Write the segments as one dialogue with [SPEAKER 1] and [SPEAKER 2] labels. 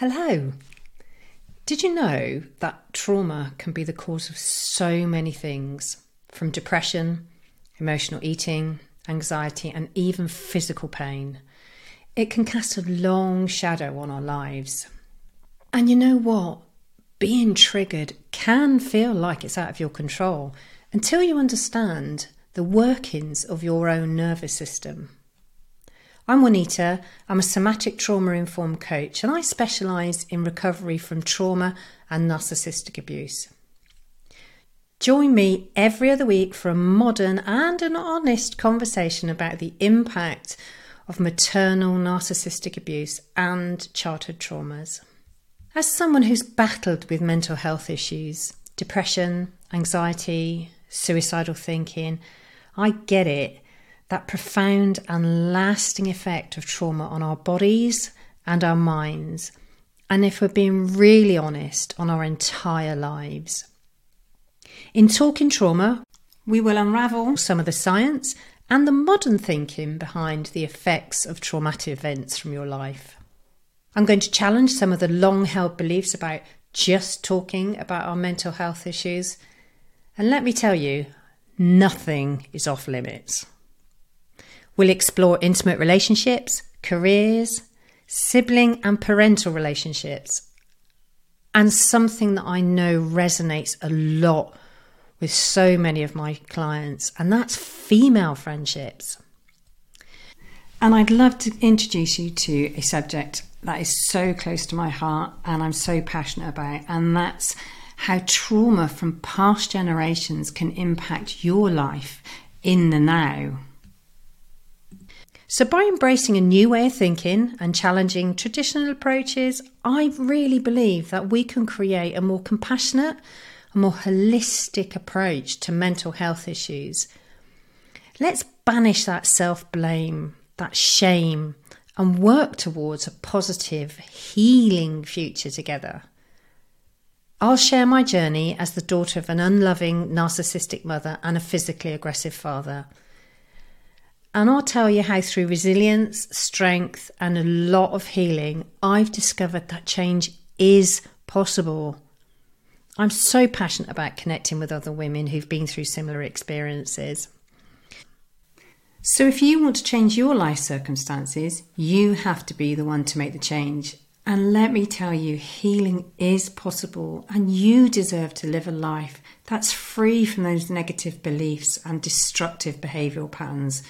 [SPEAKER 1] Hello. Did you know that trauma can be the cause of so many things, from depression, emotional eating, anxiety, and even physical pain? It can cast a long shadow on our lives. And you know what? Being triggered can feel like it's out of your control until you understand the workings of your own nervous system. I'm Juanita. I'm a somatic trauma informed coach and I specialise in recovery from trauma and narcissistic abuse. Join me every other week for a modern and an honest conversation about the impact of maternal narcissistic abuse and childhood traumas. As someone who's battled with mental health issues, depression, anxiety, suicidal thinking, I get it that profound and lasting effect of trauma on our bodies and our minds, and if we're being really honest, on our entire lives. In Talking Trauma, we will unravel some of the science and the modern thinking behind the effects of traumatic events from your life. I'm going to challenge some of the long held beliefs about just talking about our mental health issues. And let me tell you, nothing is off limits. We'll explore intimate relationships, careers, sibling and parental relationships, and something that I know resonates a lot with so many of my clients, and that's female friendships. And I'd love to introduce you to a subject that is so close to my heart and I'm so passionate about, and that's how trauma from past generations can impact your life in the now. So, by embracing a new way of thinking and challenging traditional approaches, I really believe that we can create a more compassionate, a more holistic approach to mental health issues. Let's banish that self blame, that shame, and work towards a positive, healing future together. I'll share my journey as the daughter of an unloving, narcissistic mother and a physically aggressive father. And I'll tell you how, through resilience, strength, and a lot of healing, I've discovered that change is possible. I'm so passionate about connecting with other women who've been through similar experiences. So, if you want to change your life circumstances, you have to be the one to make the change. And let me tell you, healing is possible, and you deserve to live a life that's free from those negative beliefs and destructive behavioural patterns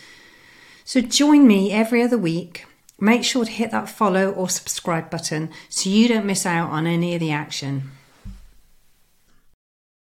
[SPEAKER 1] so join me every other week. Make sure to hit that follow or subscribe button so you don't miss out on any of the action.